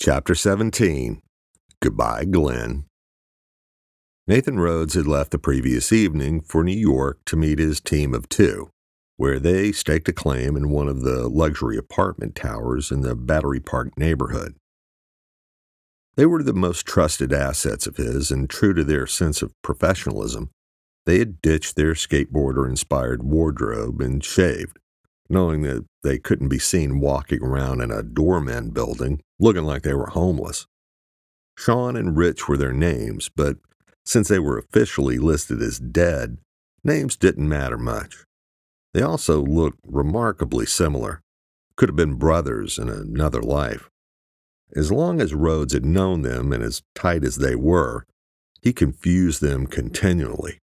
Chapter 17 Goodbye, Glen. Nathan Rhodes had left the previous evening for New York to meet his team of two, where they staked a claim in one of the luxury apartment towers in the Battery Park neighborhood. They were the most trusted assets of his, and true to their sense of professionalism, they had ditched their skateboarder inspired wardrobe and shaved, knowing that they couldn't be seen walking around in a doorman building looking like they were homeless. Sean and Rich were their names, but since they were officially listed as dead, names didn't matter much. They also looked remarkably similar. Could have been brothers in another life. As long as Rhodes had known them and as tight as they were, he confused them continually.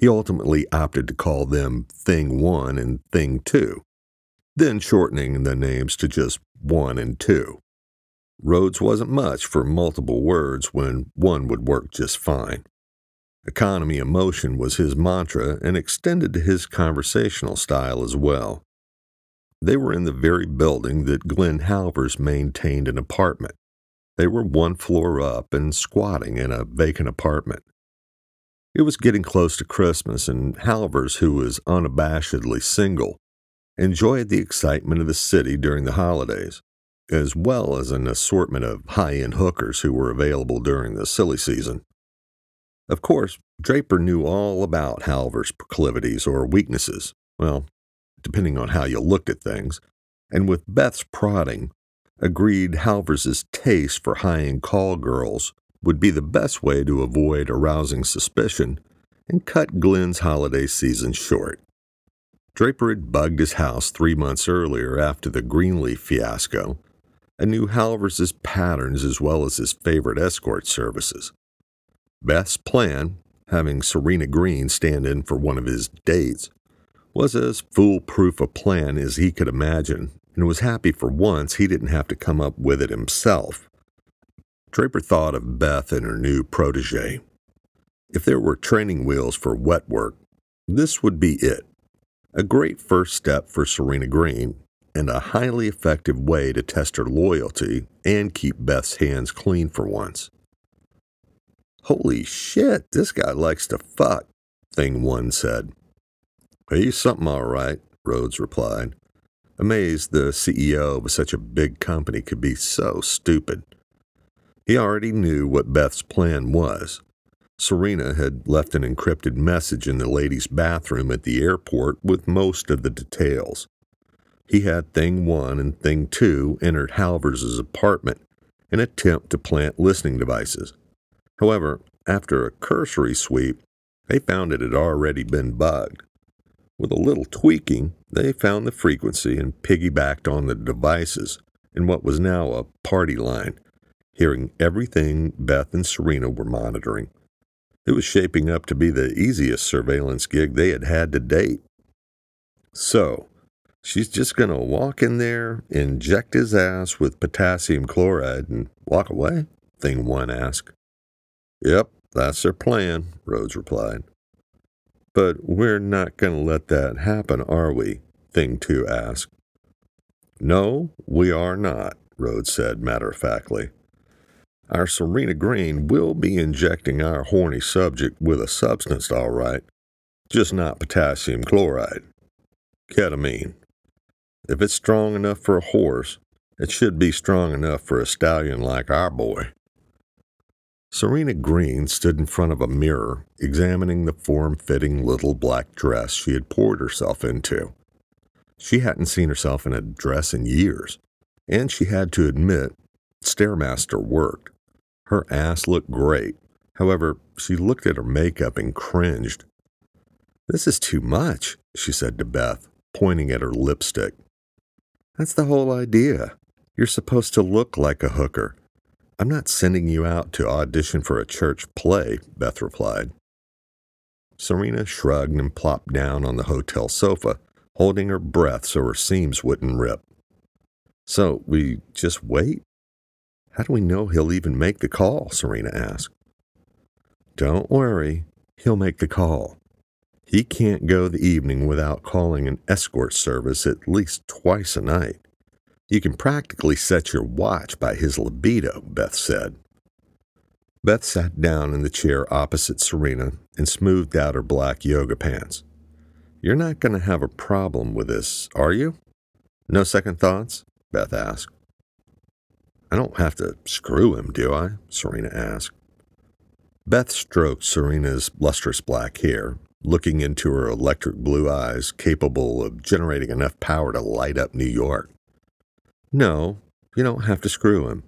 He ultimately opted to call them Thing 1 and Thing 2, then shortening the names to just 1 and 2. Rhodes wasn't much for multiple words when one would work just fine. Economy of motion was his mantra and extended to his conversational style as well. They were in the very building that Glen Halvers maintained an apartment. They were one floor up and squatting in a vacant apartment. It was getting close to Christmas, and Halvers, who was unabashedly single, enjoyed the excitement of the city during the holidays, as well as an assortment of high end hookers who were available during the silly season. Of course, Draper knew all about Halver's proclivities or weaknesses, well, depending on how you looked at things, and with Beth's prodding, agreed Halvers's taste for high end call girls would be the best way to avoid arousing suspicion and cut Glen's holiday season short. Draper had bugged his house three months earlier after the Greenleaf fiasco and knew Halvers's patterns as well as his favorite escort services. Beth's plan, having Sarina Green stand in for one of his dates, was as foolproof a plan as he could imagine, and was happy for once he didn't have to come up with it himself. Draper thought of Beth and her new protege. If there were training wheels for wet work, this would be it. A great first step for Sarina Green, and a highly effective way to test her loyalty and keep Beth's hands clean for once. Holy shit, this guy likes to fuck, Thing One said. He's something all right, Rhodes replied, amazed the CEO of such a big company could be so stupid. He already knew what Beth's plan was. Sarina had left an encrypted message in the ladies' bathroom at the airport with most of the details. He had Thing 1 and Thing 2 entered Halvers's apartment in an attempt to plant listening devices. However, after a cursory sweep, they found it had already been bugged. With a little tweaking, they found the frequency and piggybacked on the devices in what was now a party line hearing everything Beth and Sarina were monitoring. It was shaping up to be the easiest surveillance gig they had had to date. So, she's just going to walk in there, inject his ass with potassium chloride, and walk away? Thing one asked. Yep, that's their plan, Rhodes replied. But we're not going to let that happen, are we? Thing two asked. No, we are not, Rhodes said matter of factly. Our Sarina Green will be injecting our horny subject with a substance, all right, just not potassium chloride. Ketamine. If it's strong enough for a horse, it should be strong enough for a stallion like our boy. Sarina Green stood in front of a mirror, examining the form fitting little black dress she had poured herself into. She hadn't seen herself in a dress in years, and she had to admit, Stairmaster worked. Her ass looked great. However, she looked at her makeup and cringed. This is too much, she said to Beth, pointing at her lipstick. That's the whole idea. You're supposed to look like a hooker. I'm not sending you out to audition for a church play, Beth replied. Sarina shrugged and plopped down on the hotel sofa, holding her breath so her seams wouldn't rip. So we just wait? How do we know he'll even make the call? Sarina asked. Don't worry, he'll make the call. He can't go the evening without calling an escort service at least twice a night. You can practically set your watch by his libido, Beth said. Beth sat down in the chair opposite Sarina and smoothed out her black yoga pants. You're not going to have a problem with this, are you? No second thoughts? Beth asked. I don't have to screw him, do I? Sarina asked. Beth stroked Sarina's lustrous black hair, looking into her electric blue eyes capable of generating enough power to light up New York. No, you don't have to screw him.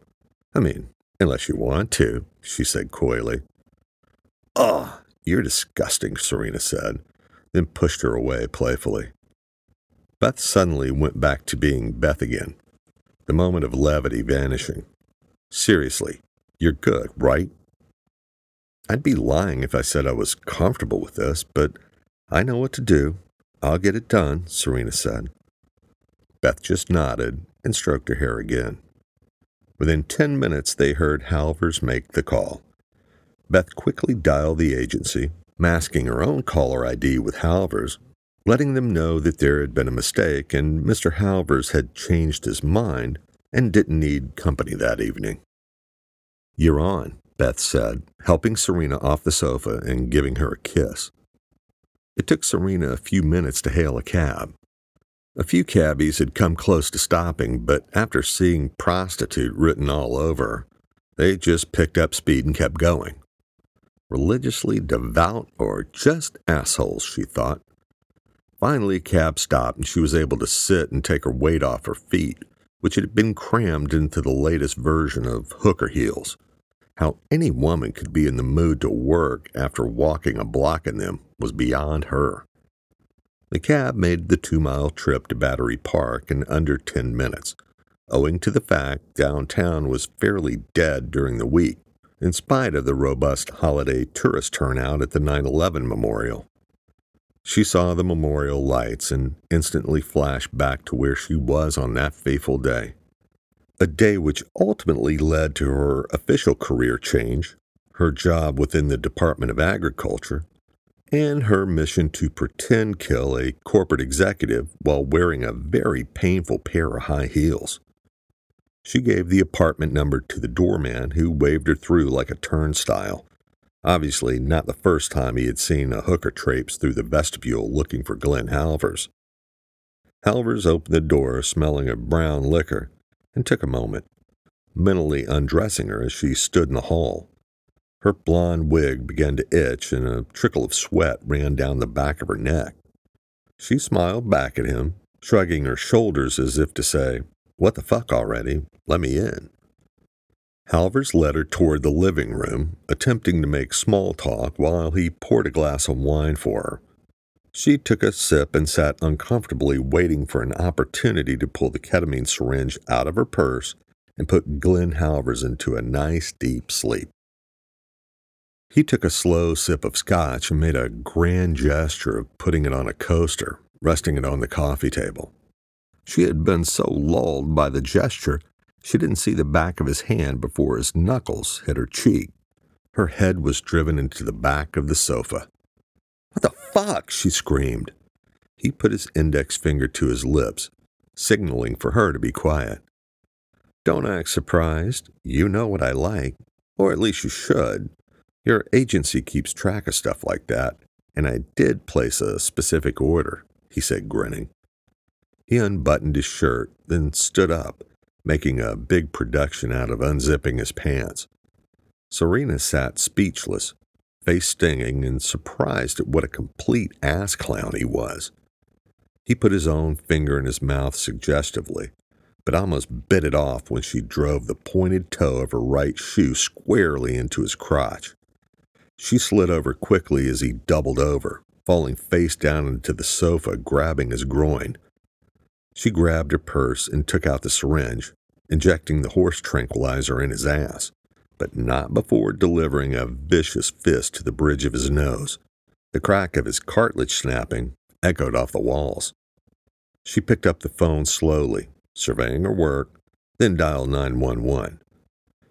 I mean, unless you want to, she said coyly. Oh, you're disgusting, Sarina said, then pushed her away playfully. Beth suddenly went back to being Beth again, the moment of levity vanishing. Seriously, you're good, right? I'd be lying if I said I was comfortable with this, but I know what to do. I'll get it done, Sarina said. Beth just nodded and stroked her hair again. Within ten minutes, they heard Halvers make the call. Beth quickly dialed the agency, masking her own caller ID with Halvers, letting them know that there had been a mistake and Mr. Halvers had changed his mind and didn't need company that evening. You're on, Beth said, helping Sarina off the sofa and giving her a kiss. It took Sarina a few minutes to hail a cab. A few cabbies had come close to stopping, but after seeing prostitute written all over, they just picked up speed and kept going. Religiously devout or just assholes, she thought. Finally, cab stopped and she was able to sit and take her weight off her feet, which had been crammed into the latest version of hooker heels. How any woman could be in the mood to work after walking a block in them was beyond her. The cab made the two mile trip to Battery Park in under 10 minutes, owing to the fact downtown was fairly dead during the week, in spite of the robust holiday tourist turnout at the 9 11 memorial. She saw the memorial lights and instantly flashed back to where she was on that fateful day. A day which ultimately led to her official career change, her job within the Department of Agriculture, and her mission to pretend kill a corporate executive while wearing a very painful pair of high heels. She gave the apartment number to the doorman who waved her through like a turnstile. Obviously, not the first time he had seen a hooker traipse through the vestibule looking for Glen Halvers. Halvers opened the door smelling of brown liquor and took a moment, mentally undressing her as she stood in the hall. Her blonde wig began to itch, and a trickle of sweat ran down the back of her neck. She smiled back at him, shrugging her shoulders as if to say, What the fuck already? Let me in. Halvers led her toward the living room, attempting to make small talk while he poured a glass of wine for her. She took a sip and sat uncomfortably waiting for an opportunity to pull the ketamine syringe out of her purse and put Glen Halvers into a nice deep sleep. He took a slow sip of scotch and made a grand gesture of putting it on a coaster, resting it on the coffee table. She had been so lulled by the gesture, she didn't see the back of his hand before his knuckles hit her cheek. Her head was driven into the back of the sofa. What the fuck? she screamed. He put his index finger to his lips, signaling for her to be quiet. Don't act surprised. You know what I like, or at least you should. Your agency keeps track of stuff like that, and I did place a specific order, he said, grinning. He unbuttoned his shirt, then stood up, making a big production out of unzipping his pants. Sarina sat speechless, face stinging and surprised at what a complete ass clown he was. He put his own finger in his mouth suggestively, but almost bit it off when she drove the pointed toe of her right shoe squarely into his crotch. She slid over quickly as he doubled over, falling face down into the sofa, grabbing his groin. She grabbed her purse and took out the syringe, injecting the horse tranquilizer in his ass, but not before delivering a vicious fist to the bridge of his nose. The crack of his cartilage snapping echoed off the walls. She picked up the phone slowly, surveying her work, then dialed 911.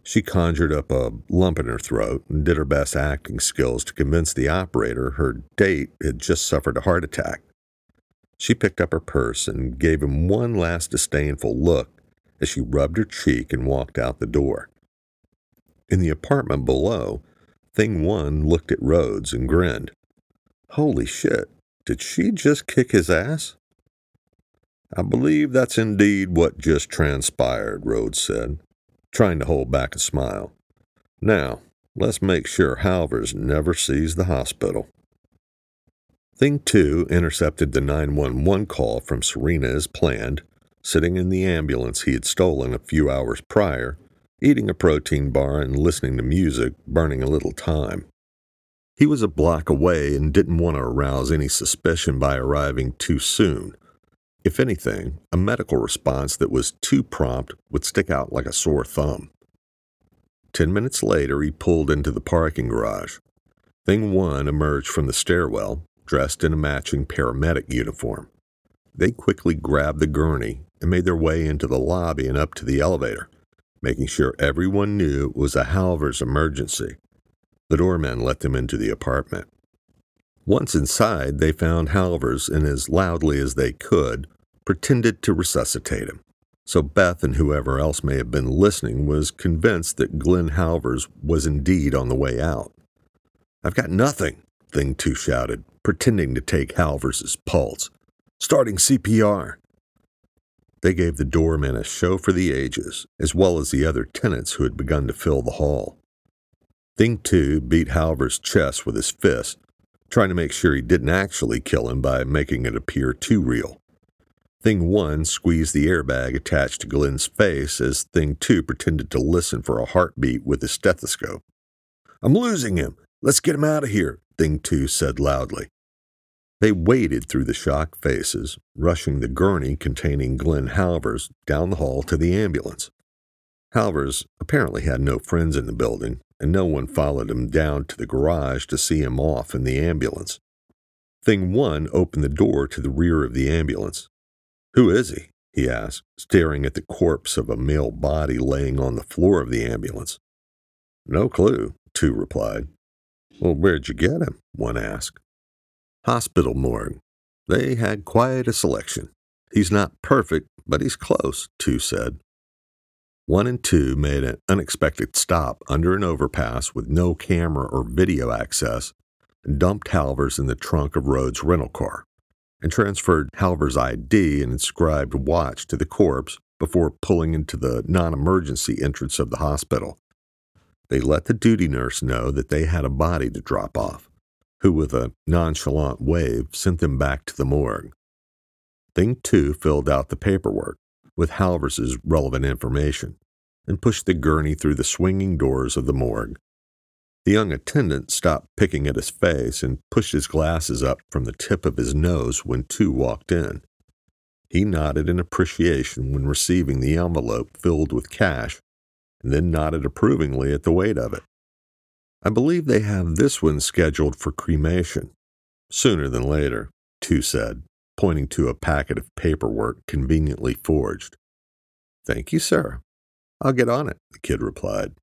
She conjured up a lump in her throat and did her best acting skills to convince the operator her date had just suffered a heart attack. She picked up her purse and gave him one last disdainful look, as she rubbed her cheek and walked out the door. In the apartment below, Thing One looked at Rhodes and grinned. Holy shit, did she just kick his ass? I believe that's indeed what just transpired, Rhodes said, trying to hold back a smile. Now, let's make sure Halvers never sees the hospital. Thing 2 intercepted the 911 call from Sarina as planned, sitting in the ambulance he had stolen a few hours prior, eating a protein bar and listening to music, burning a little time. He was a block away and didn't want to arouse any suspicion by arriving too soon. If anything, a medical response that was too prompt would stick out like a sore thumb. Ten minutes later, he pulled into the parking garage. Thing one emerged from the stairwell, dressed in a matching paramedic uniform. They quickly grabbed the gurney and made their way into the lobby and up to the elevator, making sure everyone knew it was a Halvers emergency. The doorman let them into the apartment. Once inside, they found Halvers and, as loudly as they could, pretended to resuscitate him. So Beth and whoever else may have been listening was convinced that Glen Halvers was indeed on the way out. I've got nothing, Thing 2 shouted, pretending to take Halvers's pulse. Starting CPR. They gave the doorman a show for the ages, as well as the other tenants who had begun to fill the hall. Thing 2 beat Halver's chest with his fist trying to make sure he didn't actually kill him by making it appear too real. Thing 1 squeezed the airbag attached to Glen's face as Thing 2 pretended to listen for a heartbeat with his stethoscope. I'm losing him. Let's get him out of here, Thing 2 said loudly. They waded through the shocked faces, rushing the gurney containing Glen Halvers down the hall to the ambulance. Halvers apparently had no friends in the building, and no one followed him down to the garage to see him off in the ambulance. Thing one opened the door to the rear of the ambulance. Who is he? he asked, staring at the corpse of a male body laying on the floor of the ambulance. No clue, two replied. Well, where'd you get him? one asked. Hospital morgue. They had quite a selection. He's not perfect, but he's close, two said. One and two made an unexpected stop under an overpass with no camera or video access and dumped Halvers in the trunk of Rhodes' rental car and transferred Halvers' ID and inscribed watch to the corpse before pulling into the non emergency entrance of the hospital. They let the duty nurse know that they had a body to drop off, who, with a nonchalant wave, sent them back to the morgue. Thing 2 filled out the paperwork with Halvers's relevant information and pushed the gurney through the swinging doors of the morgue. The young attendant stopped picking at his face and pushed his glasses up from the tip of his nose when two walked in. He nodded in appreciation when receiving the envelope filled with cash, and then nodded approvingly at the weight of it. I believe they have this one scheduled for cremation. Sooner than later, two said, pointing to a packet of paperwork conveniently forged. Thank you, sir. I'll get on it, the kid replied.